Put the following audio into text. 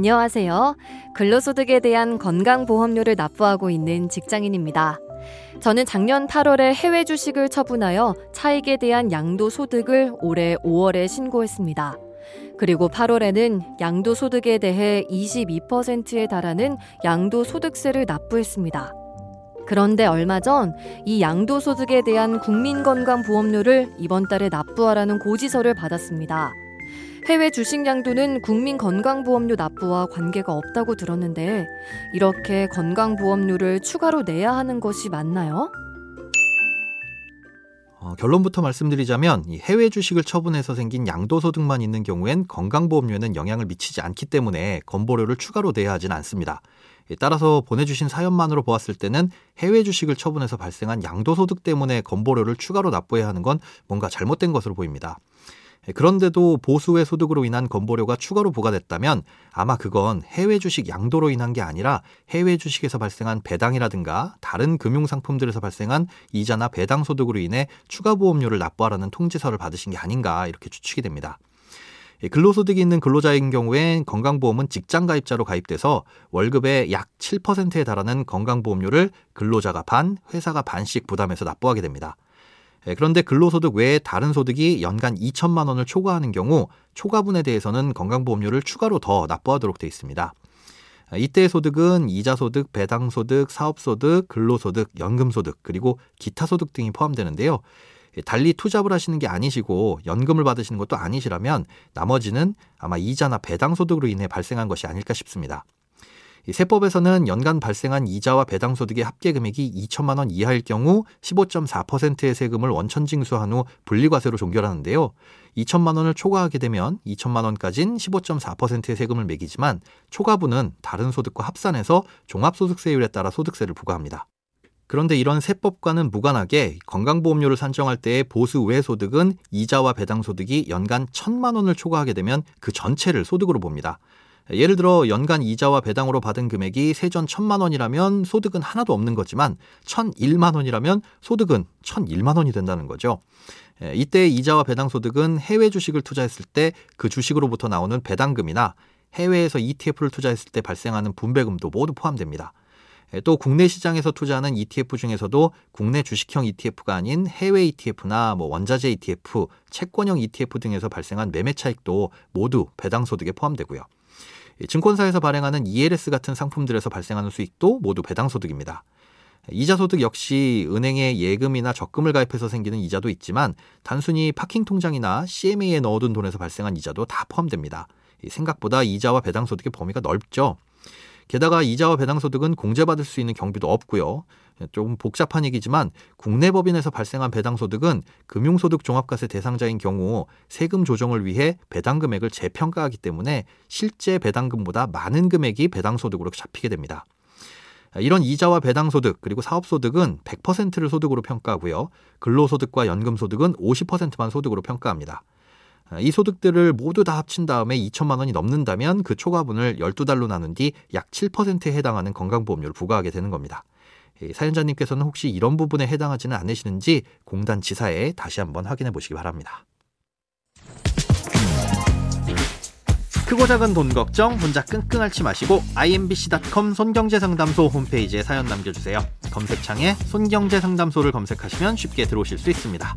안녕하세요. 근로소득에 대한 건강보험료를 납부하고 있는 직장인입니다. 저는 작년 8월에 해외 주식을 처분하여 차익에 대한 양도소득을 올해 5월에 신고했습니다. 그리고 8월에는 양도소득에 대해 22%에 달하는 양도소득세를 납부했습니다. 그런데 얼마 전 이 양도소득에 대한 국민건강보험료를 이번 달에 납부하라는 고지서를 받았습니다. 해외 주식 양도는 국민건강보험료 납부와 관계가 없다고 들었는데 이렇게 건강보험료를 추가로 내야 하는 것이 맞나요? 어, 결론부터 말씀드리자면 이 해외 주식을 처분해서 생긴 양도소득만 있는 경우엔 건강보험료에는 영향을 미치지 않기 때문에 건보료를 추가로 내야 하진 않습니다. 따라서 보내주신 사연만으로 보았을 때는 해외 주식을 처분해서 발생한 양도소득 때문에 건보료를 추가로 납부해야 하는 건 뭔가 잘못된 것으로 보입니다. 그런데도 보수의 소득으로 인한 건보료가 추가로 부과됐다면 아마 그건 해외 주식 양도로 인한 게 아니라 해외 주식에서 발생한 배당이라든가 다른 금융 상품들에서 발생한 이자나 배당 소득으로 인해 추가 보험료를 납부하라는 통지서를 받으신 게 아닌가 이렇게 추측이 됩니다. 근로소득이 있는 근로자인 경우엔 건강보험은 직장 가입자로 가입돼서 월급의 약 7%에 달하는 건강보험료를 근로자가 반, 회사가 반씩 부담해서 납부하게 됩니다. 예, 그런데 근로소득 외에 다른 소득이 연간 2천만 원을 초과하는 경우 초과분에 대해서는 건강보험료를 추가로 더 납부하도록 되어 있습니다. 이때의 소득은 이자소득, 배당소득, 사업소득, 근로소득, 연금소득, 그리고 기타소득 등이 포함되는데요. 예, 달리 투잡을 하시는 게 아니시고 연금을 받으시는 것도 아니시라면 나머지는 아마 이자나 배당소득으로 인해 발생한 것이 아닐까 싶습니다. 세법에서는 연간 발생한 이자와 배당 소득의 합계 금액이 2천만 원 이하일 경우 15.4%의 세금을 원천 징수한 후 분리과세로 종결하는데요. 2천만 원을 초과하게 되면 2천만 원까진 15.4%의 세금을 매기지만 초과분은 다른 소득과 합산해서 종합소득세율에 따라 소득세를 부과합니다. 그런데 이런 세법과는 무관하게 건강보험료를 산정할 때의 보수 외 소득은 이자와 배당 소득이 연간 1천만 원을 초과하게 되면 그 전체를 소득으로 봅니다. 예를 들어 연간 이자와 배당으로 받은 금액이 세전 천만 원이라면 소득은 하나도 없는 거지만 천일만 원이라면 소득은 천일만 원이 된다는 거죠. 이때 이자와 배당 소득은 해외 주식을 투자했을 때 그 주식으로부터 나오는 배당금이나 해외에서 ETF를 투자했을 때 발생하는 분배금도 모두 포함됩니다. 또 국내 시장에서 투자하는 ETF 중에서도 국내 주식형 ETF가 아닌 해외 ETF나 뭐 원자재 ETF, 채권형 ETF 등에서 발생한 매매 차익도 모두 배당 소득에 포함되고요. 증권사에서 발행하는 ELS 같은 상품들에서 발생하는 수익도 모두 배당 소득입니다. 이자 소득 역시 은행에 예금이나 적금을 가입해서 생기는 이자도 있지만 단순히 파킹 통장이나 CMA에 넣어둔 돈에서 발생한 이자도 다 포함됩니다. 생각보다 이자와 배당 소득의 범위가 넓죠. 게다가 이자와 배당소득은 공제받을 수 있는 경비도 없고요. 조금 복잡한 얘기지만 국내 법인에서 발생한 배당소득은 금융소득 종합과세 대상자인 경우 세금 조정을 위해 배당 금액을 재평가하기 때문에 실제 배당금보다 많은 금액이 배당소득으로 잡히게 됩니다. 이런 이자와 배당소득 그리고 사업소득은 100%를 소득으로 평가하고요. 근로소득과 연금소득은 50%만 소득으로 평가합니다. 이 소득들을 모두 다 합친 다음에 2천만 원이 넘는다면 그 초과분을 12달로 나눈 뒤 약 7%에 해당하는 건강보험료를 부과하게 되는 겁니다. 사연자님께서는 혹시 이런 부분에 해당하지는 않으시는지 공단 지사에 다시 한번 확인해 보시기 바랍니다. 크고 작은 돈 걱정 혼자 끙끙 앓지 마시고 imbc.com 손경제상담소 홈페이지에 사연 남겨주세요. 검색창에 손경제상담소를 검색하시면 쉽게 들어오실 수 있습니다.